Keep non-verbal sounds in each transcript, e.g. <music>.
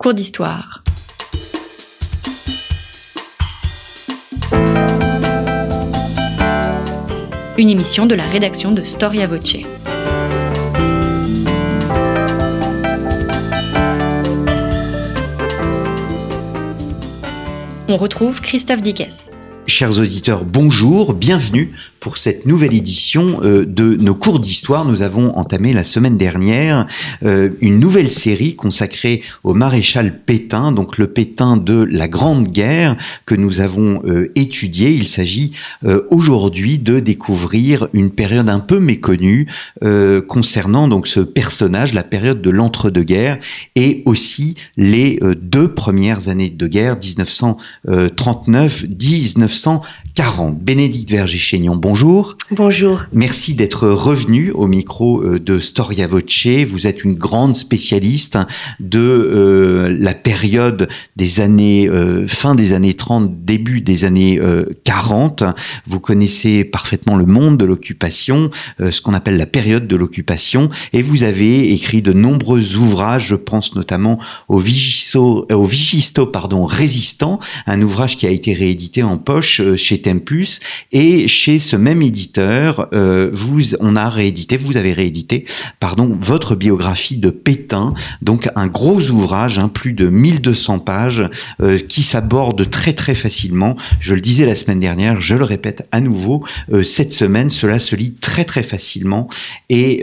Cours d'histoire. Une émission de la rédaction de Storia Voce. On retrouve Christophe Dickès. Chers auditeurs, bonjour, bienvenue pour cette nouvelle édition euh, de nos cours d'histoire. Nous avons entamé la semaine dernière euh, une nouvelle série consacrée au maréchal Pétain, donc le Pétain de la Grande Guerre que nous avons euh, étudié. Il s'agit aujourd'hui de découvrir une période un peu méconnue concernant ce personnage, la période de l'entre-deux-guerres et aussi les deux premières années de guerre, 1939-1940 sans 1940. Bénédicte Verger-Chaignon, bonjour. Bonjour. Merci d'être revenu au micro euh, de Storia Voce. Vous êtes une grande spécialiste de euh, la période des années, euh, fin des années 30, début des années 40. Vous connaissez parfaitement le monde de l'occupation, ce qu'on appelle la période de l'occupation, et vous avez écrit de nombreux ouvrages, je pense notamment au Vigisto, au Vigisto pardon, résistant, un ouvrage qui a été réédité en poche chez Tempus et chez ce même éditeur, euh, vous, on a réédité, vous avez réédité, pardon, votre biographie de Pétain, donc un gros ouvrage, hein, plus de 1200 pages, euh, qui s'aborde très très facilement. Je le disais la semaine dernière, je le répète à nouveau, cette semaine, cela se lit très très facilement et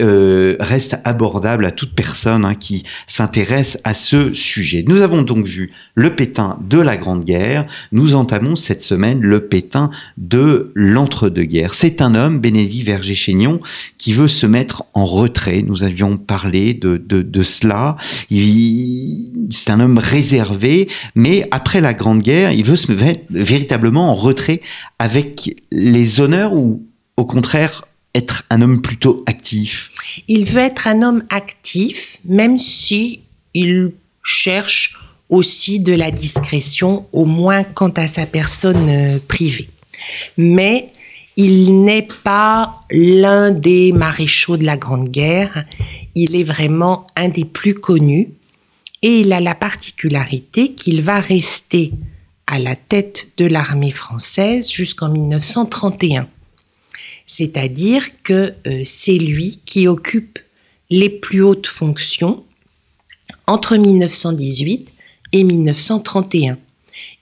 reste abordable à toute personne hein, qui s'intéresse à ce sujet. Nous avons donc vu le Pétain de la Grande Guerre. Nous entamons cette semaine le Pétain de l'entre-deux-guerres. C'est un homme, Bénédicte Verger-Chaignon, qui veut se mettre en retrait. Nous avions parlé de, de, cela. C'est un homme réservé, mais après la Grande Guerre, il veut se mettre véritablement en retrait avec les honneurs ou au contraire être un homme plutôt actif? Il veut être un homme actif, même si il cherche aussi de la discrétion, au moins quant à sa personne euh, privée. Mais il n'est pas l'un des maréchaux de la Grande Guerre, il est vraiment un des plus connus et il a la particularité qu'il va rester à la tête de l'armée française jusqu'en 1931. C'est-à-dire que euh, c'est lui qui occupe les plus hautes fonctions entre 1918 et 1931.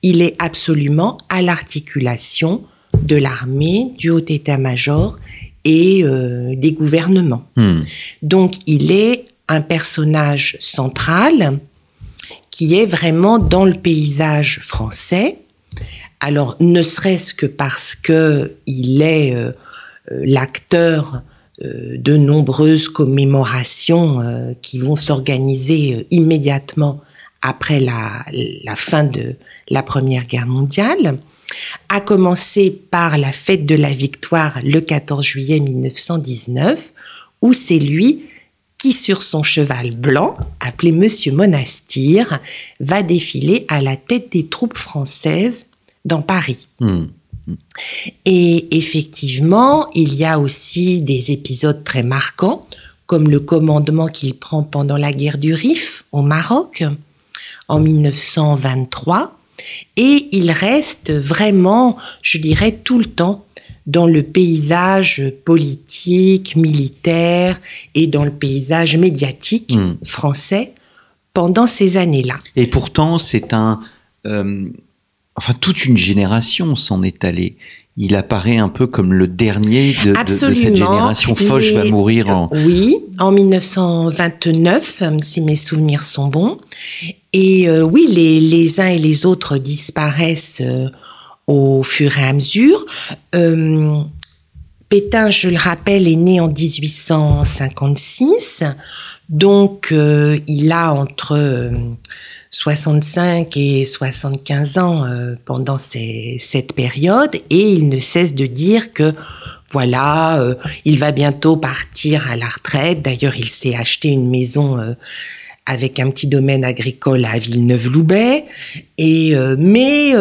Il est absolument à l'articulation de l'armée, du haut état-major et euh, des gouvernements. Hmm. Donc il est un personnage central qui est vraiment dans le paysage français. Alors ne serait-ce que parce que il est euh, euh, l'acteur de nombreuses commémorations qui vont s'organiser immédiatement après la, fin de la Première Guerre mondiale, a commencé par la fête de la victoire le 14 juillet 1919, où c'est lui qui, sur son cheval blanc, appelé Monsieur Monastir, va défiler à la tête des troupes françaises dans Paris. Hmm. Et effectivement, il y a aussi des épisodes très marquants, comme le commandement qu'il prend pendant la guerre du Rif au Maroc, en 1923 et il reste vraiment, je dirais, tout le temps dans le paysage politique, militaire et dans le paysage médiatique hmm. français pendant ces années-là. Et pourtant, c'est un... Euh, enfin, toute une génération s'en est allée il apparaît un peu comme le dernier de, cette génération. Foch va mourir en... Oui, en 1929, si mes souvenirs sont bons. Et euh, oui, les, les, uns et les autres disparaissent euh, au fur et à mesure. Euh, Pétain, je le rappelle, est né en 1856. Donc, il a entre 65 et 75 ans euh, pendant cette période et il ne cesse de dire que voilà, euh, il va bientôt partir à la retraite. D'ailleurs, il s'est acheté une maison euh, avec un petit domaine agricole à Villeneuve-Loubet. Et mais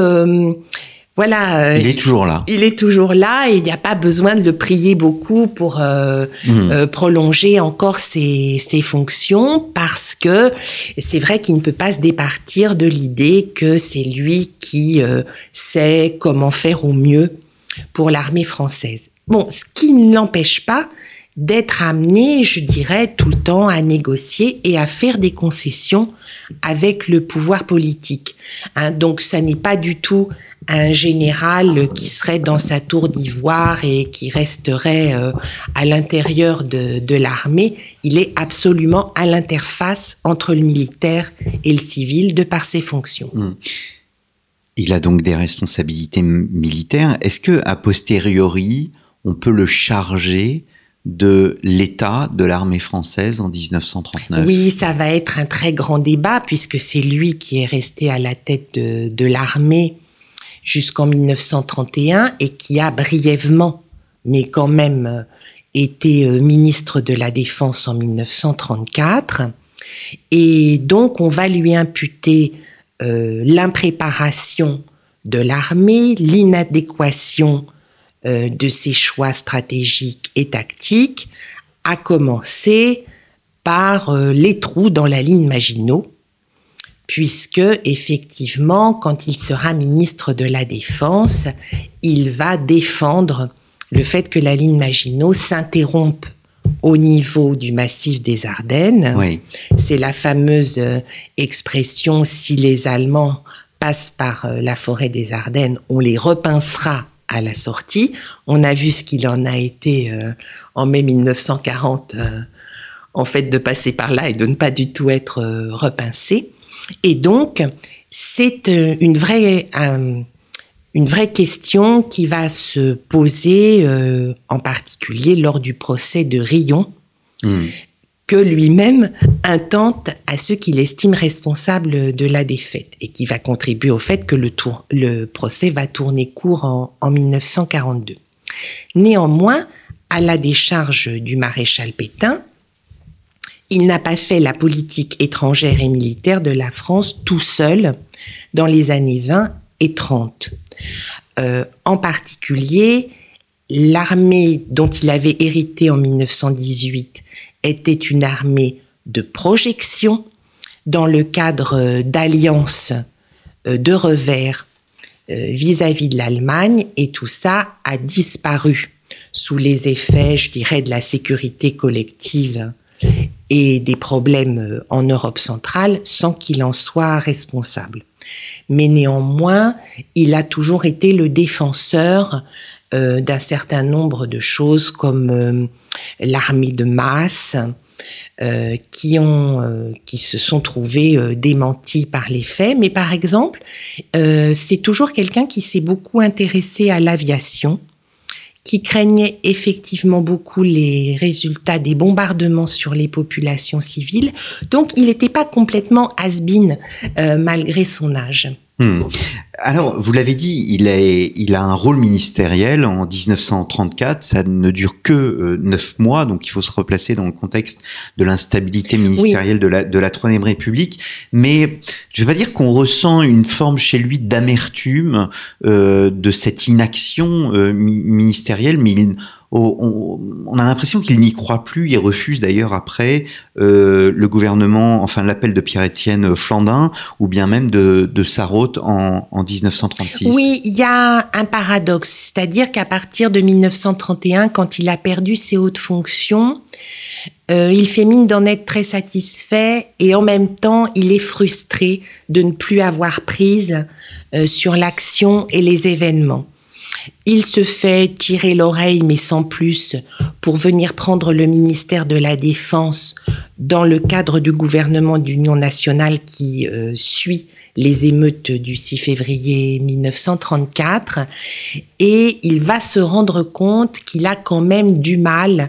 voilà. Euh, il est toujours là. Il est toujours là et il n'y a pas besoin de le prier beaucoup pour euh, hmm. euh, prolonger encore ses, ses, fonctions parce que c'est vrai qu'il ne peut pas se départir de l'idée que c'est lui qui sait comment faire au mieux pour l'armée française. Bon, ce qui ne l'empêche pas d'être amené, je dirais, tout le temps à négocier et à faire des concessions avec le pouvoir politique. Hein, donc, ça n'est pas du tout un général qui serait dans sa tour d'ivoire et qui resterait euh, à l'intérieur de, l'armée. Il est absolument à l'interface entre le militaire et le civil de par ses fonctions. Hmm. Il a donc des responsabilités militaires. Est-ce que, a posteriori, on peut le charger de l'état de l'armée française en 1939 Oui, ça va être un très grand débat puisque c'est lui qui est resté à la tête de, l'armée jusqu'en 1931 et qui a brièvement, mais quand même, euh, été euh, ministre de la Défense en 1934. Et donc, on va lui imputer euh, l'impréparation de l'armée, l'inadéquation euh, de ses choix stratégiques et tactiques, à commencer par euh, les trous dans la ligne Maginot, puisque effectivement, quand il sera ministre de la Défense, il va défendre le fait que la ligne Maginot s'interrompe au niveau du massif des Ardennes. C'est la fameuse euh, expression si les Allemands passent par la forêt des Ardennes, on les repincera à la sortie. On a vu ce qu'il en a été euh, en mai 1940, euh, en fait, de passer par là et de ne pas du tout être euh, repincé. Et donc, c'est une vraie, une vraie question qui va se poser, en particulier lors du procès de Rion. Hmm que lui-même intente à ceux qu'il estime responsables de la défaite et qui va contribuer au fait que le, tour, le procès va tourner court en, en 1942. Néanmoins, à la décharge du maréchal Pétain, il n'a pas fait la politique étrangère et militaire de la France tout seul dans les années 20 et 30. Euh, en particulier, l'armée dont il avait hérité en 1918 était une armée de projection dans le cadre d'alliances euh, de revers euh, vis-à-vis de l'Allemagne et tout ça a disparu sous les effets, je dirais, de la sécurité collective et des problèmes euh, en Europe centrale sans qu'il en soit responsable. Mais néanmoins, il a toujours été le défenseur d'un certain nombre de choses comme l'armée de masse, euh, qui ont euh, qui se sont trouvés euh, démentis par les faits. Mais par exemple c'est toujours quelqu'un qui s'est beaucoup intéressé à l'aviation qui craignait effectivement beaucoup les résultats des bombardements sur les populations civiles. Donc il n'était pas complètement has-been malgré son âge Hmm. Alors, vous l'avez dit, il, est, il a un rôle ministériel en 1934. Ça ne dure que euh, neuf mois, donc il faut se replacer dans le contexte de l'instabilité ministérielle de, la, de la Troisième République. Mais je ne vais pas dire qu'on ressent une forme chez lui d'amertume euh, de cette inaction euh, ministérielle, mais il on, a l'impression qu'il n'y croit plus. Il refuse d'ailleurs après euh, le gouvernement, enfin l'appel de Pierre-Étienne Flandin, ou bien même de, de en, en 1936. Oui, il y a un paradoxe, c'est-à-dire qu'à partir de 1931, quand il a perdu ses hautes fonctions, euh, il fait mine d'en être très satisfait et en même temps, il est frustré de ne plus avoir prise euh, sur l'action et les événements. Il se fait tirer l'oreille, mais sans plus, pour venir prendre le ministère de la Défense dans le cadre du gouvernement d'union nationale qui euh, suit les émeutes du 6 février 1934. Et il va se rendre compte qu'il a quand même du mal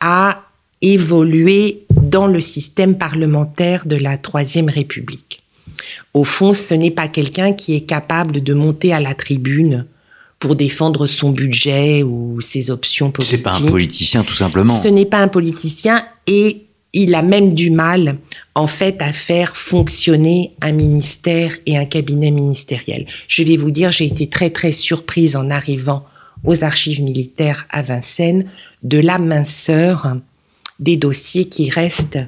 à évoluer dans le système parlementaire de la Troisième République. Au fond, ce n'est pas quelqu'un qui est capable de monter à la tribune pour défendre son budget ou ses options politiques. C'est pas un politicien tout simplement. Ce n'est pas un politicien et il a même du mal, en fait, à faire fonctionner un ministère et un cabinet ministériel. Je vais vous dire, j'ai été très très surprise en arrivant aux archives militaires à Vincennes de la minceur des dossiers qui restent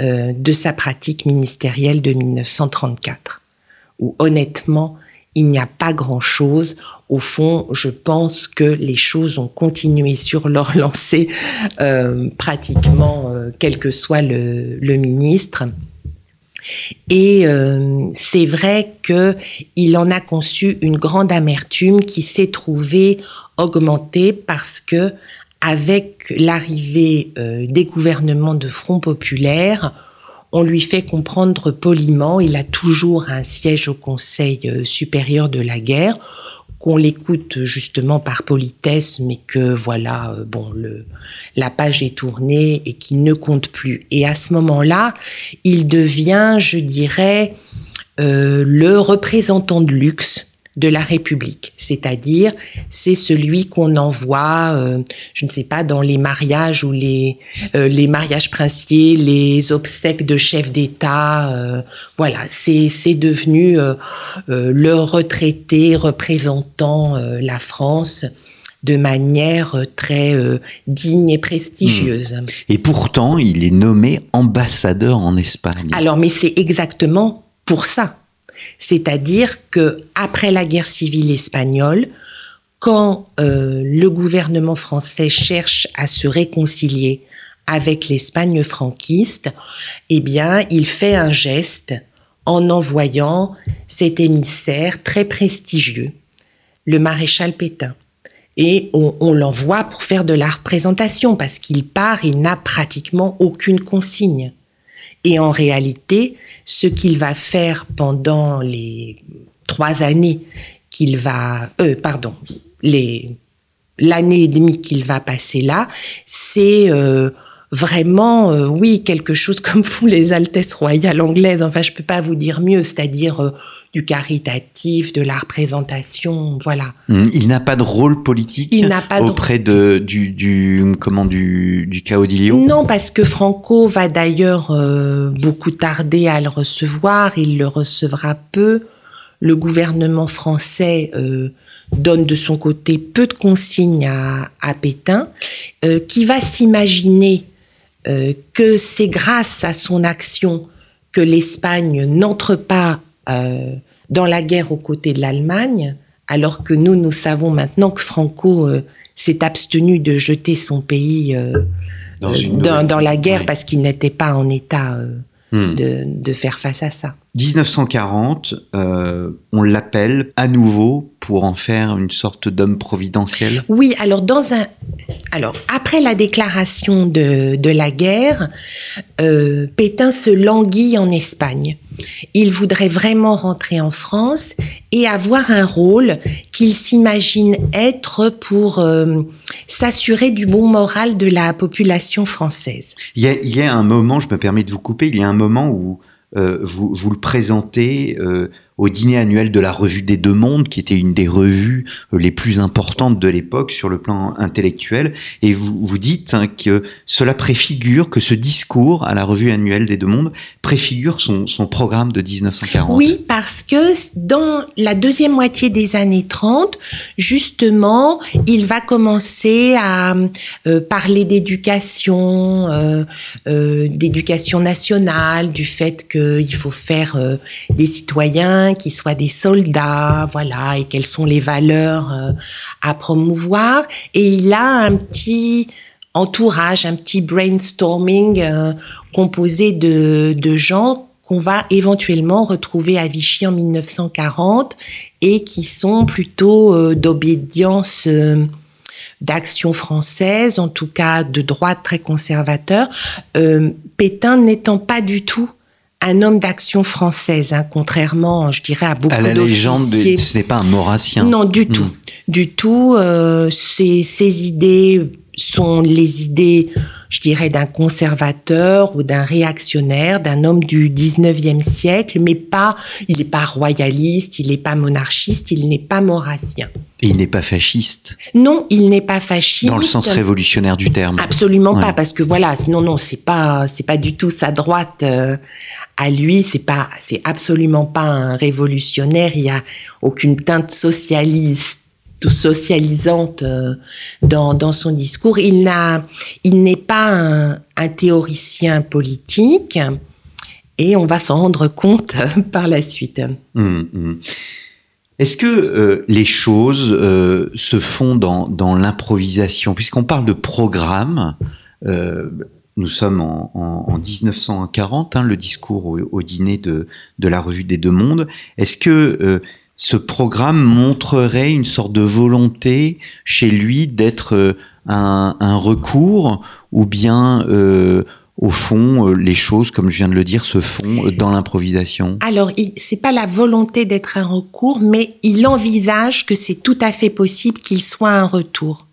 euh, de sa pratique ministérielle de 1934, où honnêtement, il n'y a pas grand-chose. Au fond, je pense que les choses ont continué sur leur <laughs> lancée euh, pratiquement, euh, quel que soit le, ministre. Et euh, c'est vrai que il en a conçu une grande amertume qui s'est trouvée augmentée parce que avec l'arrivée des gouvernements de Front populaire, on lui fait comprendre poliment, il a toujours un siège au Conseil euh, supérieur de la guerre, qu'on l'écoute justement par politesse, mais que voilà, euh, bon, le, la page est tournée et qu'il ne compte plus. Et à ce moment-là, il devient, je dirais, euh, le représentant de luxe de la République, c'est-à-dire c'est celui qu'on envoie, euh, je ne sais pas, dans les mariages ou les euh, les mariages princiers, les obsèques de chefs d'État, euh, voilà, c'est c'est devenu le retraité représentant la France de manière très euh, digne et prestigieuse. Et pourtant, il est nommé ambassadeur en Espagne. Alors, mais c'est exactement pour ça. C'est-à-dire que après la guerre civile espagnole, quand euh, le gouvernement français cherche à se réconcilier avec l'Espagne franquiste, eh bien, il fait un geste en envoyant cet émissaire très prestigieux, le maréchal Pétain. Et on, on l'envoie pour faire de la représentation parce qu'il part, il n'a pratiquement aucune consigne. Et en réalité, ce qu'il va faire pendant les trois années qu'il va, euh, pardon, les l'année et demie qu'il va passer là, c'est euh, vraiment, euh, oui, quelque chose comme <laughs> font les Altesses royales anglaises. Enfin, je peux pas vous dire mieux, c'est-à-dire euh, du caritatif, de la représentation, voilà. Hum, Il n'a pas de rôle politique Il pas auprès de, du, du, comment, du, du Caudillo Non, parce que Franco va d'ailleurs euh, beaucoup tarder à le recevoir. Il le recevra peu. Le gouvernement français donne de son côté peu de consignes à, à Pétain, euh, qui va s'imaginer euh, que c'est grâce à son action que l'Espagne n'entre pas euh, dans la guerre aux côtés de l'Allemagne, alors que nous, nous savons maintenant que Franco euh, s'est abstenu de jeter son pays Dans la guerre Oui. parce qu'il n'était pas en état Hum. de, de faire face à ça. 1940, euh, on l'appelle à nouveau pour en faire une sorte d'homme providentiel? Oui, alors dans un, alors après la déclaration de, de la guerre, euh, Pétain se languit en Espagne. Il voudrait vraiment rentrer en France et avoir un rôle qu'il s'imagine être pour euh, s'assurer du bon moral de la population française. Il y, a, un moment, je me permets de vous couper, il y a un moment où euh, vous, vous le présentez euh, au dîner annuel de la Revue des Deux Mondes, qui était une des revues euh, les plus importantes de l'époque sur le plan intellectuel, et vous, vous dites hein, que cela préfigure, que ce discours à la Revue annuelle des Deux Mondes préfigure son, son programme de 1940. Oui, parce que dans la deuxième moitié des années 30, justement, il va commencer à euh, parler d'éducation, euh, d'éducation nationale, du fait qu'il faut faire des citoyens qui soient des soldats, voilà, et quelles sont les valeurs euh, à promouvoir. Et il a un petit entourage, un petit brainstorming euh, composé de, de gens qu'on va éventuellement retrouver à Vichy en 1940 et qui sont plutôt euh, d'obédience euh, d'action française, en tout cas de droite très conservateur, Pétain n'étant pas du tout un homme d'action française, hein, contrairement, je dirais, à beaucoup À la légende, d'officiers. de- ce n'est pas un maurassien. Non, du tout. Mm. Du tout. Euh, ces idées sont les idées je dirais, d'un conservateur ou d'un réactionnaire, d'un homme du 19e siècle, mais pas, il n'est pas royaliste, il n'est pas monarchiste, il n'est pas maurassien. Et il n'est pas fasciste Non, il n'est pas fasciste. Dans le sens révolutionnaire du terme. Absolument pas, parce que voilà, non, non, c'est pas, c'est pas du tout sa droite euh, à lui. C'est pas, c'est absolument pas un révolutionnaire. Il y a aucune teinte socialiste socialisante euh, dans, son discours. Il n'a, il n'est pas un, théoricien politique et on va s'en rendre compte par la suite. Mmh, mmh. Est-ce que euh, les choses euh, se font dans, l'improvisation? Puisqu'on parle de programme, euh, nous sommes en 1940, hein, le discours au, au, dîner de, de la revue des Deux Mondes. Est-ce que ce programme montrerait une sorte de volonté chez lui d'être euh, un, recours ou bien euh, au fond, euh, les choses, comme je viens de le dire, se font dans l'improvisation? Alors, c'est pas la volonté d'être un recours, mais il envisage que c'est tout à fait possible qu'il soit un retour.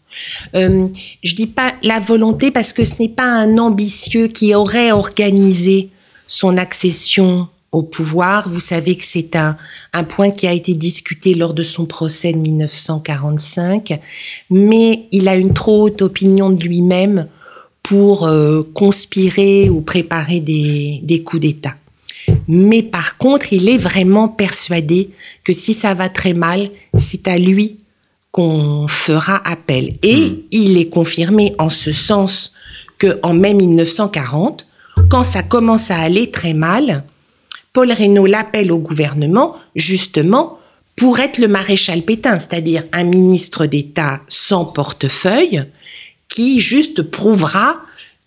Euh, je dis pas la volonté parce que ce n'est pas un ambitieux qui aurait organisé son accession au pouvoir. Vous savez que c'est un, un point qui a été discuté lors de son procès de 1945, mais il a une trop haute opinion de lui-même pour euh, conspirer ou préparer des, des coups d'État. Mais par contre, il est vraiment persuadé que si ça va très mal, c'est à lui qu'on fera appel. Et mmh. il est confirmé en ce sens que en mai 1940, quand ça commence à aller très mal, Paul Reynaud l'appelle au gouvernement justement pour être le maréchal Pétain, c'est-à-dire un ministre d'État sans portefeuille qui juste prouvera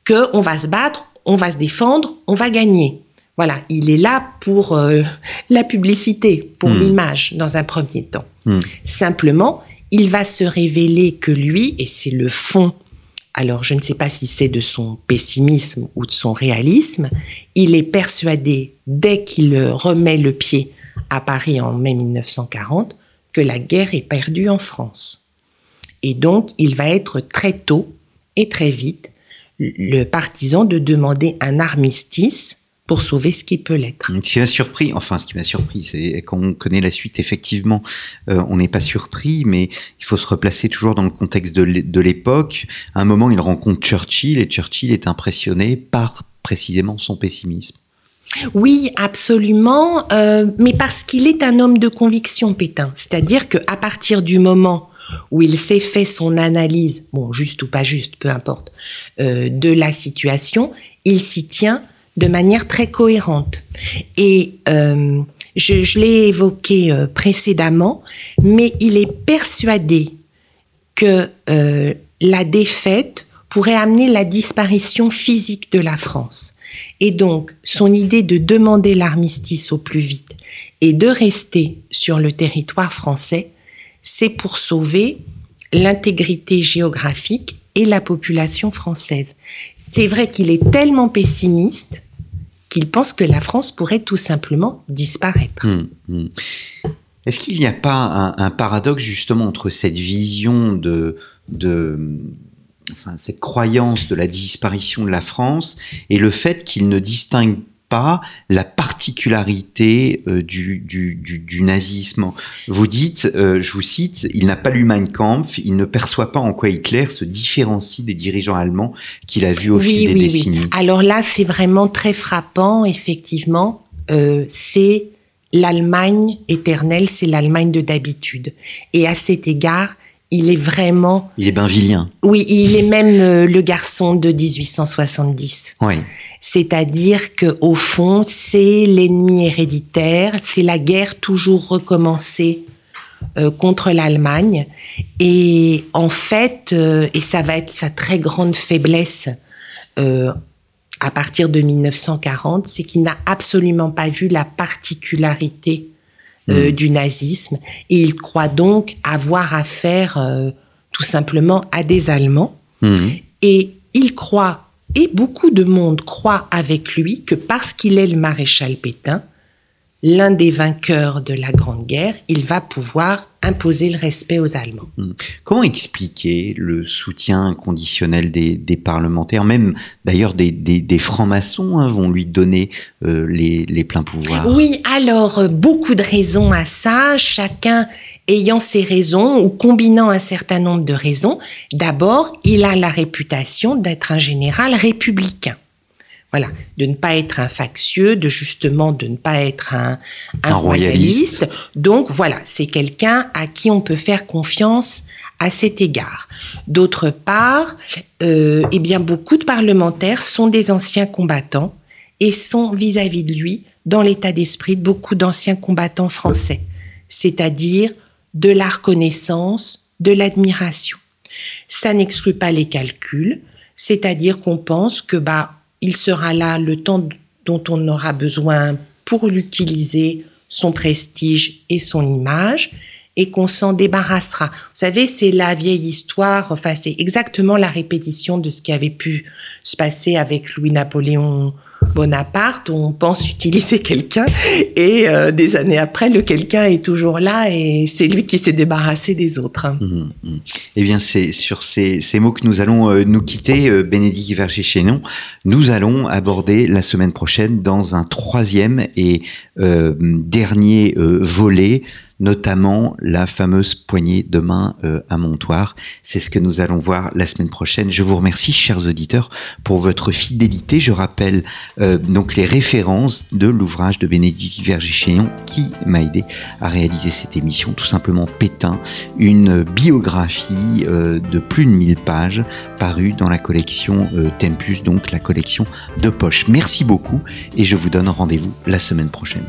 que on va se battre, on va se défendre, on va gagner. Voilà, il est là pour euh, <laughs> la publicité, pour mmh. l'image dans un premier temps. Mmh. Simplement, il va se révéler que lui, et c'est le fond alors je ne sais pas si c'est de son pessimisme ou de son réalisme, il est persuadé, dès qu'il remet le pied à Paris en mai 1940, que la guerre est perdue en France. Et donc, il va être très tôt et très vite le partisan de demander un armistice pour sauver ce qui peut l'être. Ce qui m'a surpris, enfin ce qui m'a surpris, c'est quand on connaît la suite, effectivement, euh, on n'est pas surpris, mais il faut se replacer toujours dans le contexte de l'époque. À un moment, il rencontre Churchill et Churchill est impressionné par précisément son pessimisme. Oui, absolument, euh, mais parce qu'il est un homme de conviction, Pétain. C'est-à-dire qu'à partir du moment où il s'est fait son analyse, bon, juste ou pas juste, peu importe, euh, de la situation, il s'y tient de manière très cohérente. Et euh, je, je l'ai évoqué euh, précédemment, mais il est persuadé que euh, la défaite pourrait amener la disparition physique de la France. Et donc, son idée de demander l'armistice au plus vite et de rester sur le territoire français, c'est pour sauver l'intégrité géographique et la population française. C'est vrai qu'il est tellement pessimiste qu'il pense que la France pourrait tout simplement disparaître. Mmh, mmh. Est-ce qu'il n'y a pas un, un, paradoxe justement entre cette vision de, de enfin, cette croyance de la disparition de la France et le fait qu'il ne distingue pas la particularité euh, du, du, du, du, nazisme. Vous dites, euh, je vous cite, il n'a pas lu Mein Kampf, il ne perçoit pas en quoi Hitler se différencie des dirigeants allemands qu'il a vus au oui, fil des oui, décennies. Oui. Alors là, c'est vraiment très frappant, effectivement. Euh, c'est l'Allemagne éternelle, c'est l'Allemagne de d'habitude. Et à cet égard, il est vraiment. Il est benvilien. Oui, il est même euh, le garçon de 1870. Oui. C'est-à-dire que au fond, c'est l'ennemi héréditaire, c'est la guerre toujours recommencée euh, contre l'Allemagne. Et en fait, euh, et ça va être sa très grande faiblesse à partir de 1940, c'est qu'il n'a absolument pas vu la particularité euh, mmh. du nazisme et il croit donc avoir affaire euh, tout simplement à des Allemands mmh. et il croit et beaucoup de monde croit avec lui que parce qu'il est le maréchal Pétain, l'un des vainqueurs de la Grande Guerre, il va pouvoir imposer le respect aux Allemands. Hmm. Comment expliquer le soutien inconditionnel des, parlementaires, même d'ailleurs des, des, francs-maçons hein, vont lui donner euh, les, les, pleins pouvoirs Oui, alors euh, beaucoup de raisons à ça, chacun ayant ses raisons ou combinant un certain nombre de raisons. D'abord, il a la réputation d'être un général républicain. Voilà, de ne pas être un factieux, de justement de ne pas être un, royaliste. Donc voilà, c'est quelqu'un à qui on peut faire confiance à cet égard. D'autre part, euh, eh bien beaucoup de parlementaires sont des anciens combattants et sont vis-à-vis -vis de lui dans l'état d'esprit de beaucoup d'anciens combattants français, c'est-à-dire de la reconnaissance, de l'admiration. Ça n'exclut pas les calculs, c'est-à-dire qu'on pense que bah il sera là le temps dont on aura besoin pour l'utiliser, son prestige et son image, et qu'on s'en débarrassera. Vous savez, c'est la vieille histoire, enfin c'est exactement la répétition de ce qui avait pu se passer avec Louis-Napoléon Bonaparte, on pense utiliser quelqu'un et euh, des années après, le quelqu'un est toujours là et c'est lui qui s'est débarrassé des autres. Hein. Mmh, mmh. Eh bien, c'est sur ces, mots que nous allons euh, nous quitter, euh, Bénédicte Verger-Chénon. Nous allons aborder la semaine prochaine dans un troisième et dernier volet notamment la fameuse poignée de main euh, à Montoire. C'est ce que nous allons voir la semaine prochaine. Je vous remercie, chers auditeurs, pour votre fidélité. Je rappelle euh, donc les références de l'ouvrage de Bénédicte Verger-Chénion qui m'a aidé à réaliser cette émission. Tout simplement Pétain, une biographie euh, de plus de 1000 pages parue dans la collection Tempus, donc la collection de poche. Merci beaucoup et je vous donne rendez-vous la semaine prochaine.